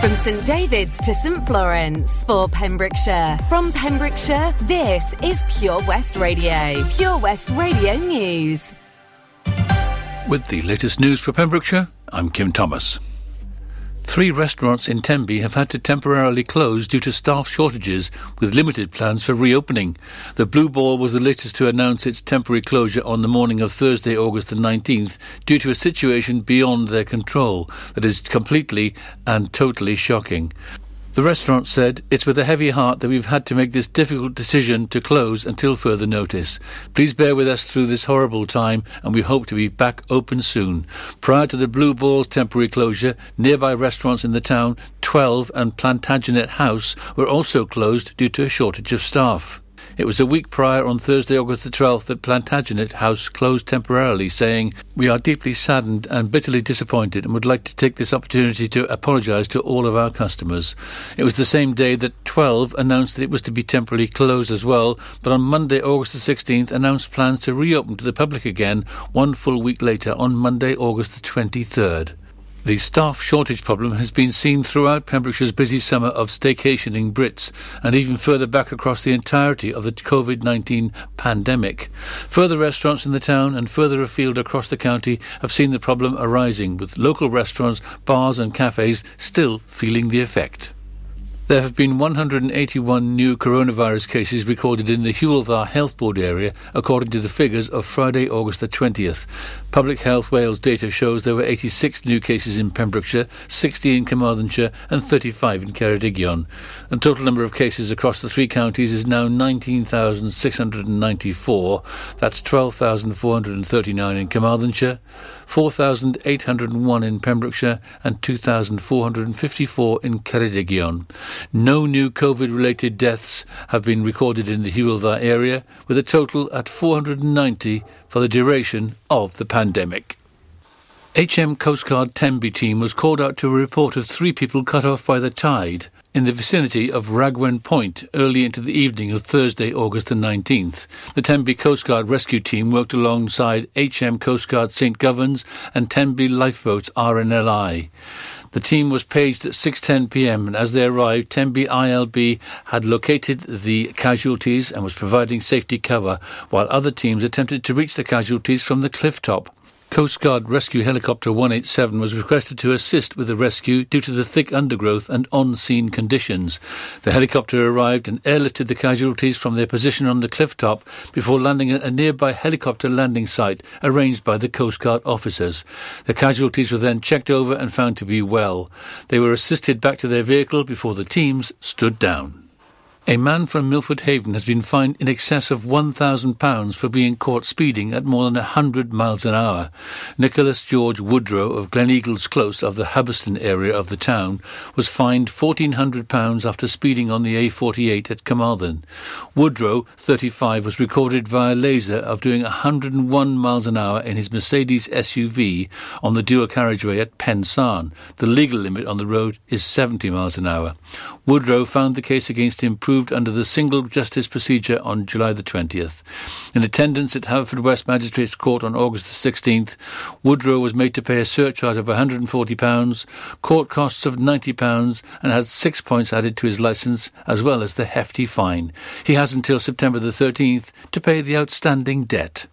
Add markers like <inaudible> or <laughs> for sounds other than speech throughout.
From St David's to St Florence for Pembrokeshire. From Pembrokeshire, this is Pure West Radio. Pure West Radio News. With the latest news for Pembrokeshire, I'm Kim Thomas. Three restaurants in Tenby have had to temporarily close due to staff shortages, with limited plans for reopening. The Blue Ball was the latest to announce its temporary closure on the morning of Thursday, August the 19th, due to a situation beyond their control that is completely and totally shocking. The restaurant said, It's with a heavy heart that we've had to make this difficult decision to close until further notice. Please bear with us through this horrible time and we hope to be back open soon. Prior to the Blue Balls temporary closure, nearby restaurants in the town, 12 and Plantagenet House, were also closed due to a shortage of staff. It was a week prior on Thursday, August the 12th, that Plantagenet House closed temporarily, saying, We are deeply saddened and bitterly disappointed and would like to take this opportunity to apologise to all of our customers. It was the same day that 12 announced that it was to be temporarily closed as well, but on Monday, August the 16th, announced plans to reopen to the public again one full week later on Monday, August the 23rd. The staff shortage problem has been seen throughout Pembrokeshire's busy summer of staycationing Brits and even further back across the entirety of the COVID 19 pandemic. Further restaurants in the town and further afield across the county have seen the problem arising, with local restaurants, bars, and cafes still feeling the effect. There have been 181 new coronavirus cases recorded in the Dda Health Board area, according to the figures of Friday, August the 20th. Public Health Wales data shows there were 86 new cases in Pembrokeshire, 60 in Carmarthenshire, and 35 in Ceredigion. The total number of cases across the three counties is now 19,694. That's 12,439 in Carmarthenshire, 4,801 in Pembrokeshire, and 2,454 in Ceredigion. No new COVID related deaths have been recorded in the Hywel Dda area, with a total at 490 for the duration of the pandemic. HM Coast Guard Tenby team was called out to a report of three people cut off by the tide in the vicinity of Ragwen Point early into the evening of Thursday, August the 19th. The Tenby Coast Guard rescue team worked alongside HM Coast Guard St Govans and Tenby Lifeboats RNLI. The team was paged at 6:10 p.m. and as they arrived, Tenby ILB had located the casualties and was providing safety cover, while other teams attempted to reach the casualties from the cliff top. Coast Guard Rescue Helicopter 187 was requested to assist with the rescue due to the thick undergrowth and on-scene conditions. The helicopter arrived and airlifted the casualties from their position on the cliff top before landing at a nearby helicopter landing site arranged by the Coast Guard officers. The casualties were then checked over and found to be well. They were assisted back to their vehicle before the teams stood down. A man from Milford Haven has been fined in excess of £1,000 for being caught speeding at more than 100 miles an hour. Nicholas George Woodrow of Gleneagles Close of the Hubberston area of the town was fined £1,400 after speeding on the A48 at Carmarthen. Woodrow, 35, was recorded via laser of doing 101 miles an hour in his Mercedes SUV on the dual carriageway at Pensarn. The legal limit on the road is 70 miles an hour. Woodrow found the case against him proved under the single justice procedure on July the 20th. In attendance at Haverfordwest Magistrates Court on August the 16th, Woodrow was made to pay a surcharge of £140, court costs of £90, and had six points added to his licence, as well as the hefty fine. He has until September the 13th to pay the outstanding debt.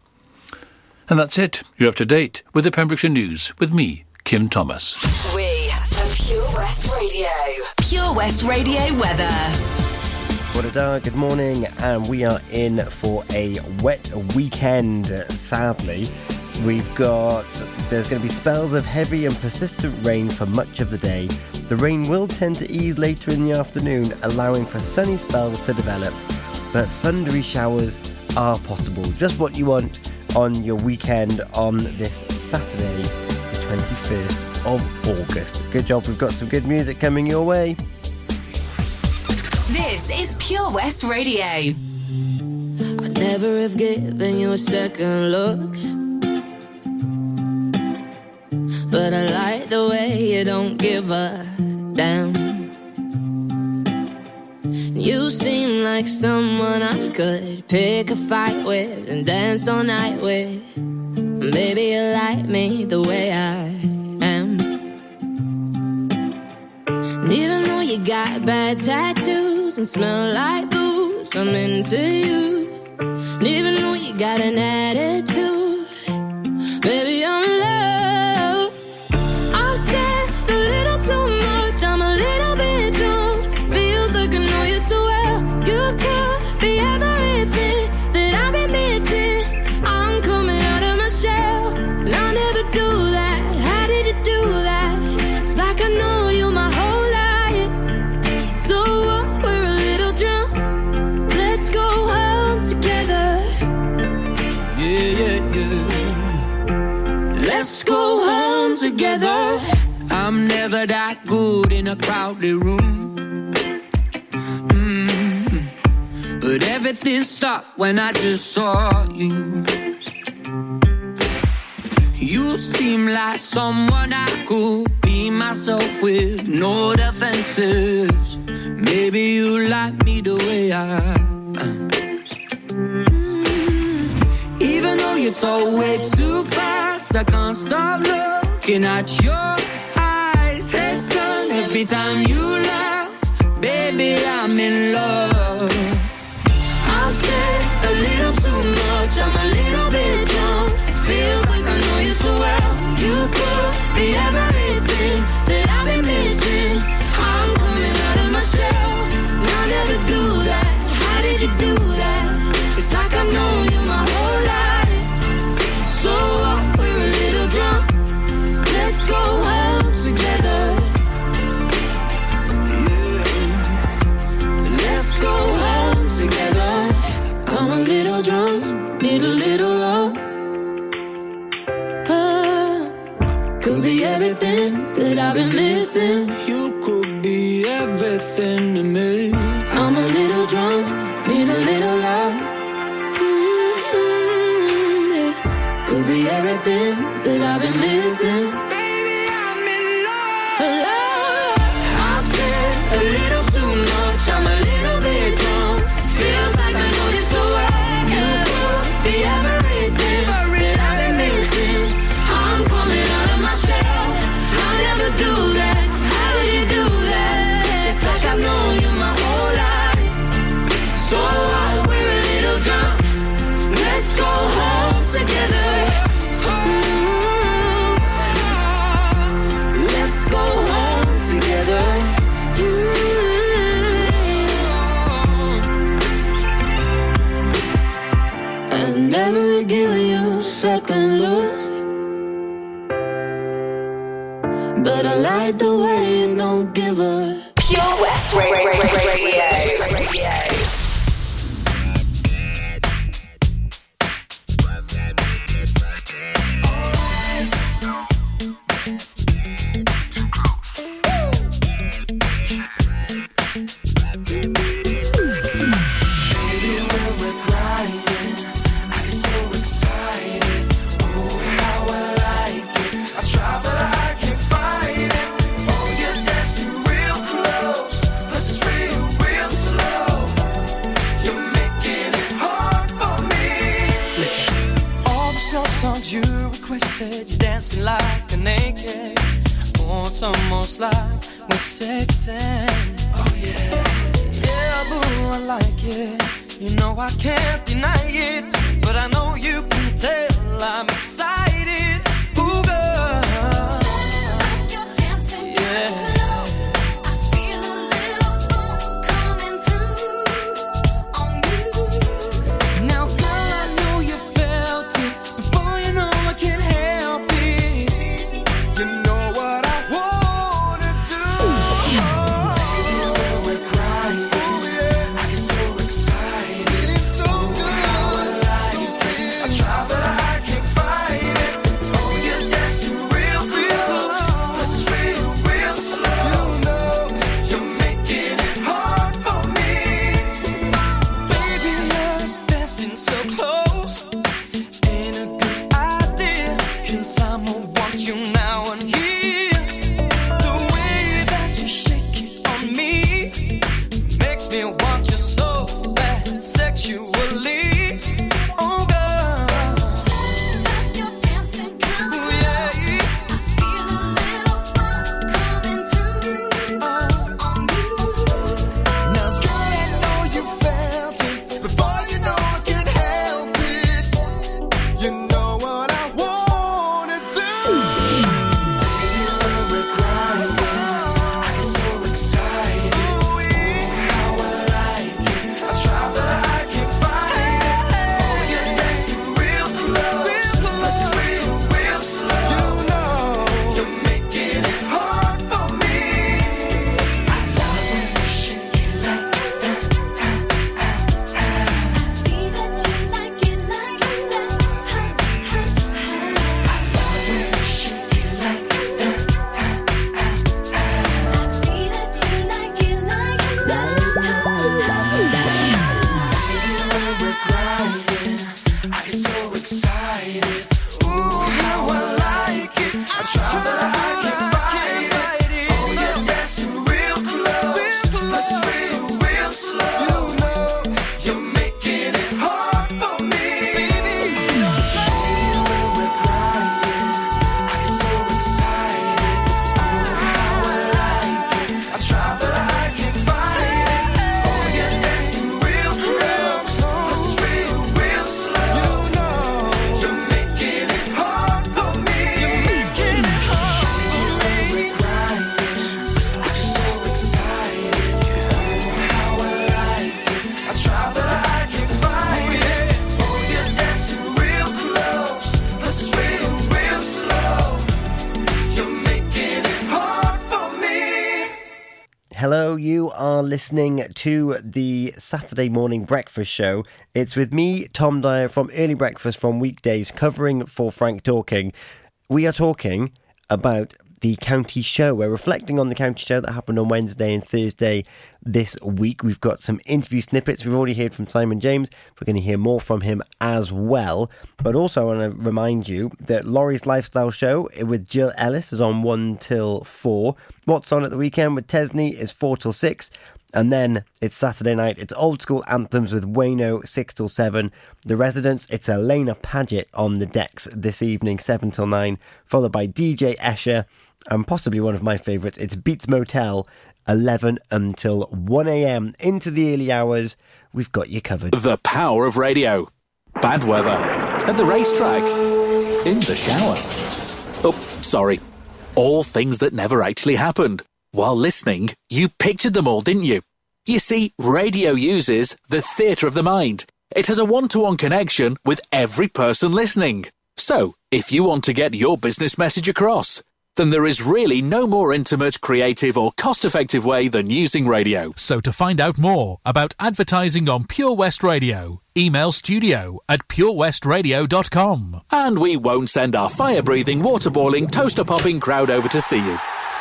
And that's it. You're up to date with the Pembrokeshire News with me, Kim Thomas. We are Pure West Radio. Pure West Radio weather. Good morning, and we are in for a wet weekend, sadly. We've got, there's going to be spells of heavy and persistent rain for much of the day. The rain will tend to ease later in the afternoon, allowing for sunny spells to develop, but thundery showers are possible. Just what you want on your weekend on this Saturday, the 21st of August. Good job, we've got some good music coming your way. This is Pure West Radio. I never have given you a second look. But I like the way you don't give a damn. You seem like someone I could pick a fight with and dance all night with. Maybe you like me the way I am. though you got bad tattoos and smell like booze. I'm into you. And even though you got an attitude, baby, I'm in a crowded room. Mm. But everything stopped when I just saw you. You seem like someone I could be myself with, no defenses. Maybe you like me the way I am. Even though you talk way too fast, I can't stop looking at your eyes. Heads turn every time you laugh. Baby, I'm in love. I've said a little too much. I'm a little bit drunk. Feels like I know you so well. You could be everything that I've been missing. I'm coming out of my shell. I never do that. How did you do that? It's like I've known that I've been missing. You could be everything to me. I'm a little drunk, need a little love. Mm, yeah. Could be everything that I've been missing. Listening to the Saturday morning breakfast show. It's with me, Tom Dyer, from Early Breakfast from weekdays, covering for Frank Talking. We are talking about the county show. We're reflecting on the county show that happened on Wednesday and Thursday this week. We've got some interview snippets. We've already heard from Simon James. We're going to hear more from him as well. But also, I want to remind you that Laurie's Lifestyle Show with Jill Ellis is on 1 till 4. What's on at the weekend with Tesney is 4 till 6. And then it's Saturday night. It's old school anthems with Wayno, 6 till 7. The residents, it's Elena Paget on the decks this evening, 7 till 9. Followed by DJ Escher and possibly one of my favourites. It's Beats Motel, 11 until 1 a.m. into the early hours. We've got you covered. The power of radio. Bad weather. At the racetrack. In the shower. Oh, sorry. All things that never actually happened. While listening, you pictured them all, didn't you? You see, radio uses the theatre of the mind. It has a one to one connection with every person listening. So, if you want to get your business message across, then there is really no more intimate, creative, or cost effective way than using radio. So to find out more about advertising on Pure West Radio, email studio at purewestradio.com. And we won't send our fire breathing, water boiling, toaster popping crowd over to see you.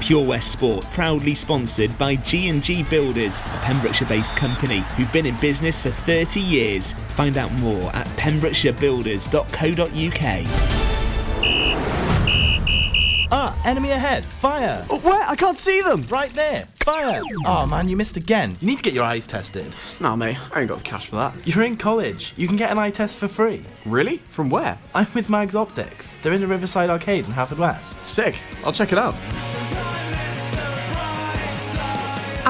Pure West Sport, proudly sponsored by G&G Builders, a Pembrokeshire-based company who've been in business for 30 years. Find out more at pembrokeshirebuilders.co.uk. Ah, enemy ahead. Fire. Oh, where? I can't see them. Right there. Fire. Oh man, you missed again. You need to get your eyes tested. Nah, mate, I ain't got the cash for that. You're in college. You can get an eye test for free. Really? From where? I'm with Mags Optics. They're in the Riverside Arcade in Haverfordwest. Sick. I'll check it out.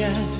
Forget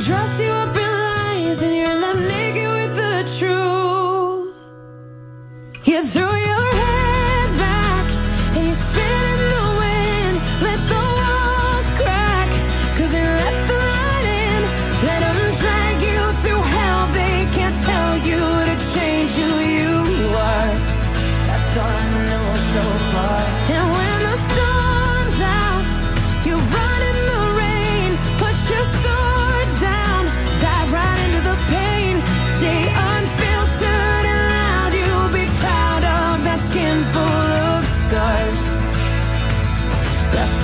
dress you up in lies and you're left naked with the truth. You threw your head.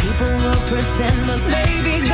People will pretend, but maybe.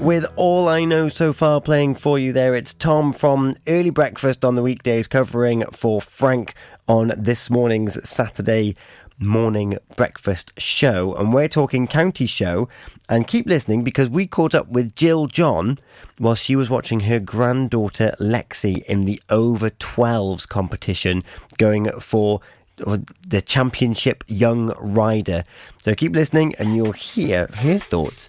With all I know so far playing for you there, it's Tom from Early Breakfast on the weekdays covering for Frank on this morning's Saturday morning breakfast show. And we're talking county show. And keep listening because we caught up with Jill John while she was watching her granddaughter Lexi in the over 12s competition going for the championship young rider. So keep listening and you'll hear her thoughts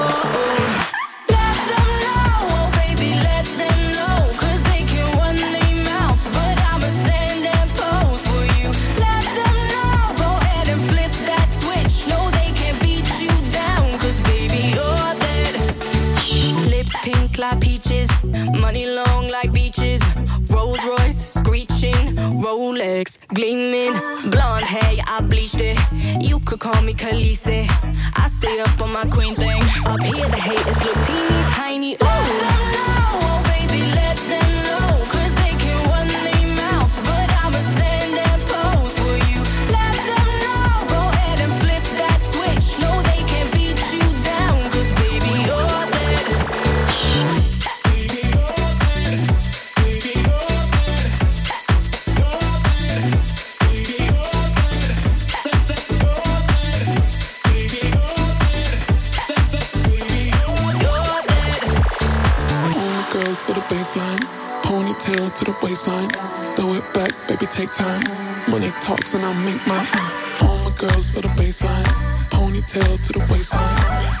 Call me Khaleesi. I stay up on my queen thing. Up here, the haters look teeny time. Money talks and I make my Uh, all my girls for the baseline. Ponytail to the waistline.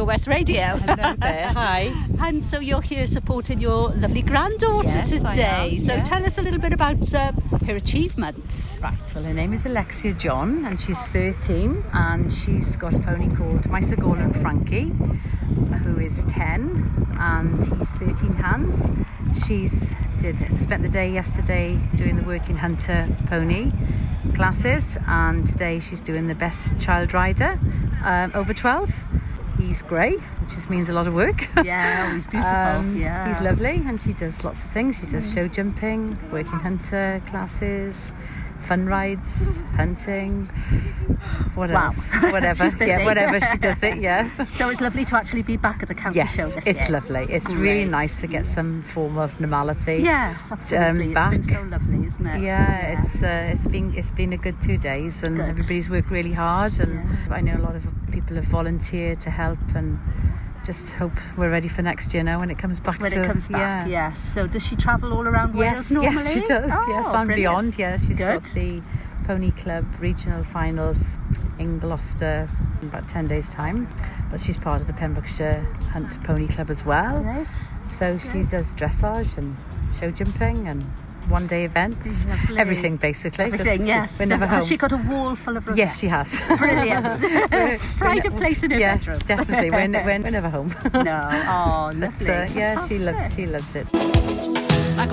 Pure West Radio. Hello there, hi. <laughs> And so you're here supporting your lovely granddaughter Yes, today. so yes. tell us a little bit about uh, her achievements. Right, well, her name is Alexia John, and she's 13, and she's got a pony called Mice Gorlan Frankie, who is 10, and he's 13 hands. She's did spent the day yesterday doing the working hunter pony classes, and today she's doing the best child rider um, over 12. He's grey, which just means a lot of work. <laughs> Yeah, oh, he's beautiful, um, yeah. He's lovely, and she does lots of things. She does mm. show jumping, working hunter classes, fun rides, hunting. What Wow. else? Whatever. Yeah, whatever she does it. Yes. <laughs> So it's lovely to actually be back at the county Yes, show this it's year. lovely. It's really nice to get some form of normality. Yes, absolutely. Um, It's back. been so lovely, isn't it? Yeah, it's uh, it's been it's been a good two days, and Good. everybody's worked really hard. And I know a lot of people have volunteered to help, and just hope we're ready for next year now when it comes back. when to, it comes back. yeah. Yes. So does she travel all around Yes, Wales normally? yes, she does. Oh, yes, and brilliant. beyond. Yeah, she's Good. got the Pony Club regional finals in Gloucester in about ten days' time. But she's part of the Pembrokeshire Hunt Pony Club as well. Right. So she does dressage and show jumping and one day events, Lovely. everything basically. Just- yes. We're never has home. she got a wall full of rosettes? Yes, she has. Brilliant. <laughs> Pride of place in her yes, bedroom. definitely. We're, ne- we're <laughs> never home. no. Oh, <laughs> But, lovely. uh, yeah, she loves. She loves it. Like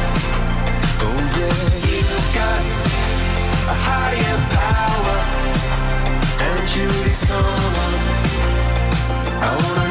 I wanna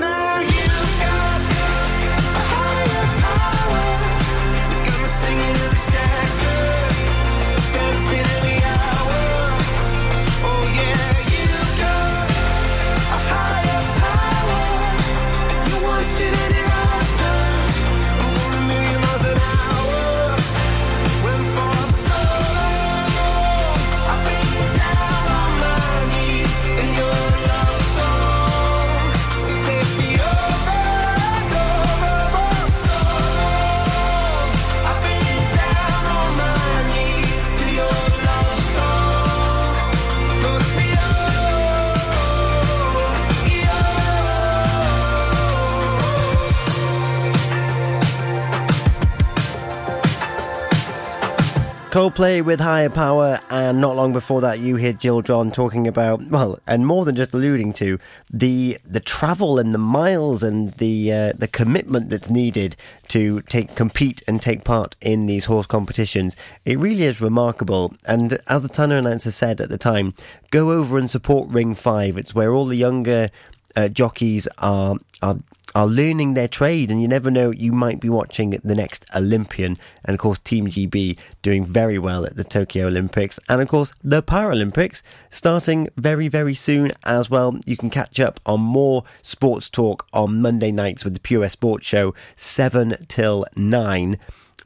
Coldplay with higher power, and not long before that, you hear Jill John talking about well, and more than just alluding to the the travel and the miles and the uh, the commitment that's needed to take compete and take part in these horse competitions. It really is remarkable. And as the Tannoy announcer said at the time, go over and support Ring Five. It's where all the younger uh, jockeys are are are learning their trade, and you never know, you might be watching the next Olympian. And of course, Team GB doing very well at the Tokyo Olympics, and of course, the Paralympics starting very, very soon as well. You can catch up on more sports talk on Monday nights with the Pure Sports Show, 7 till 9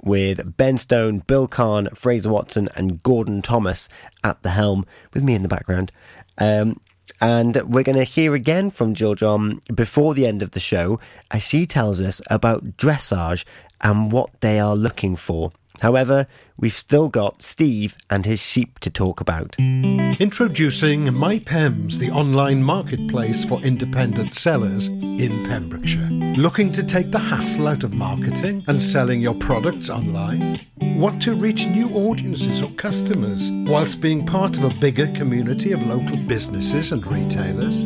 with Ben Stone, Bill Kahn, Fraser Watson, and Gordon Thomas at the helm, with me in the background. Um, and we're going to hear again from Jill John before the end of the show as she tells us about dressage and what they are looking for. However, we've still got Steve and his sheep to talk about. Introducing MyPems, the online marketplace for independent sellers in Pembrokeshire. Looking to take the hassle out of marketing and selling your products online? Want to reach new audiences or customers whilst being part of a bigger community of local businesses and retailers?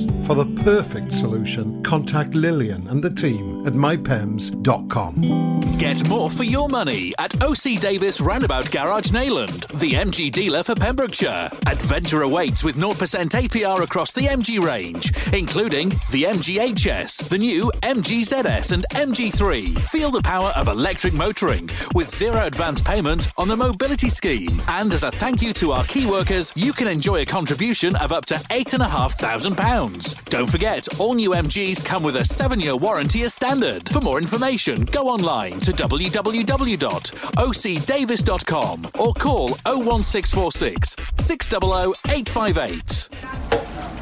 For the perfect solution, contact Lillian and the team at mypems.com. Get more for your money at OC Davies Roundabout Garage Neyland, the MG dealer for Pembrokeshire. Adventure awaits with 0% APR across the MG range, including the MGHS, the new MGZS and MG3. Feel the power of electric motoring with zero advance payment on the mobility scheme. And as a thank you to our key workers, you can enjoy a contribution of up to £8,500. Don't forget, all new MGs come with a seven year warranty as standard. For more information, go online to www.ocdavis.com or call 01646 600 858.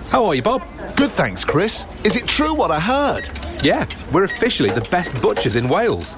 How are you, Bob? Good, thanks, Chris. Is it true what I heard? Yeah, we're officially the best butchers in Wales.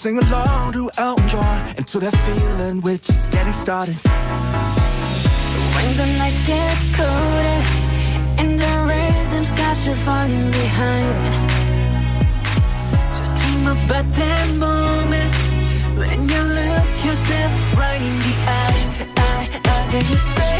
Sing along to Elton John and to that feeling we're just getting started. When the nights get colder and the rhythm's got you falling behind. Just dream about that moment when you look yourself right in the eye. eye, eye. Then you say,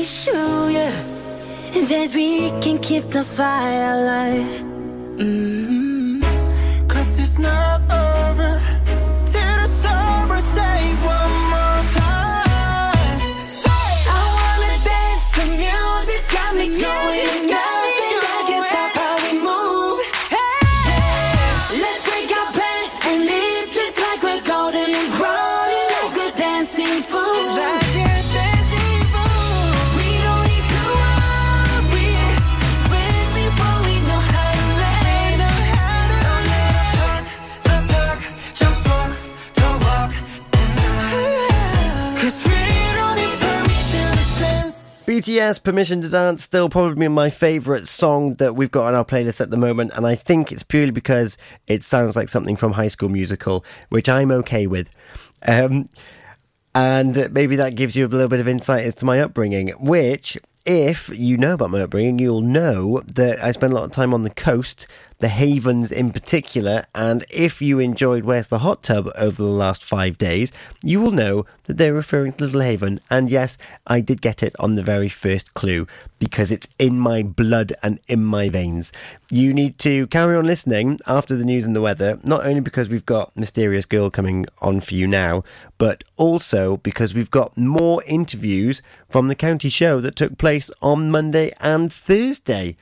Show you that we can keep the fire alive. Mm-hmm. Cause it's not BTS Permission to Dance still probably my favourite song that we've got on our playlist at the moment, and I think it's purely because it sounds like something from High School Musical, which I'm okay with. Um, and maybe that gives you a little bit of insight as to my upbringing, which, if you know about my upbringing, you'll know that I spent a lot of time on the coast, the Havens in particular, and if you enjoyed Where's the Hot Tub over the last five days, you will know that they're referring to Little Haven. And yes, I did get it on the very first clue because it's in my blood and in my veins. You need to carry on listening after the news and the weather, not only because we've got Mysterious Girl coming on for you now, but also because we've got more interviews from the county show that took place on Monday and Thursday.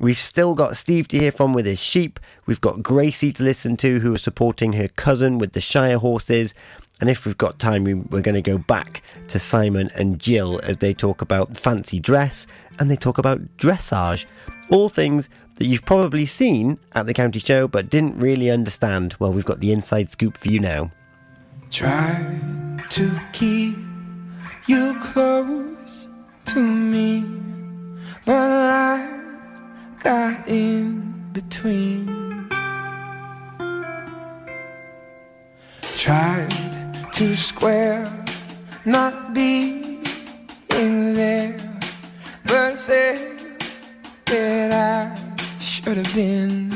We've still got Steve to hear from with his sheep. We've got Gracie to listen to, who is supporting her cousin with the Shire horses. And if we've got time, we- we're going to go back to Simon and Jill as they talk about fancy dress and they talk about dressage. All things that you've probably seen at the county show but didn't really understand. Well, we've got the inside scoop for you now. Try to keep you close to me, but life got in between. Tried to square, not being there, but said that I should have been.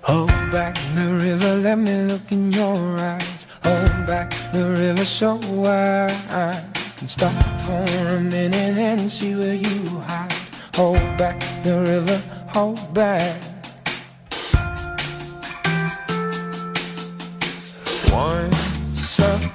Hold back the river, let me look in your eyes. Hold back the river so I and stop for a minute and see where you hide. Hold back the river, hold back. Once up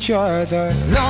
each other. No.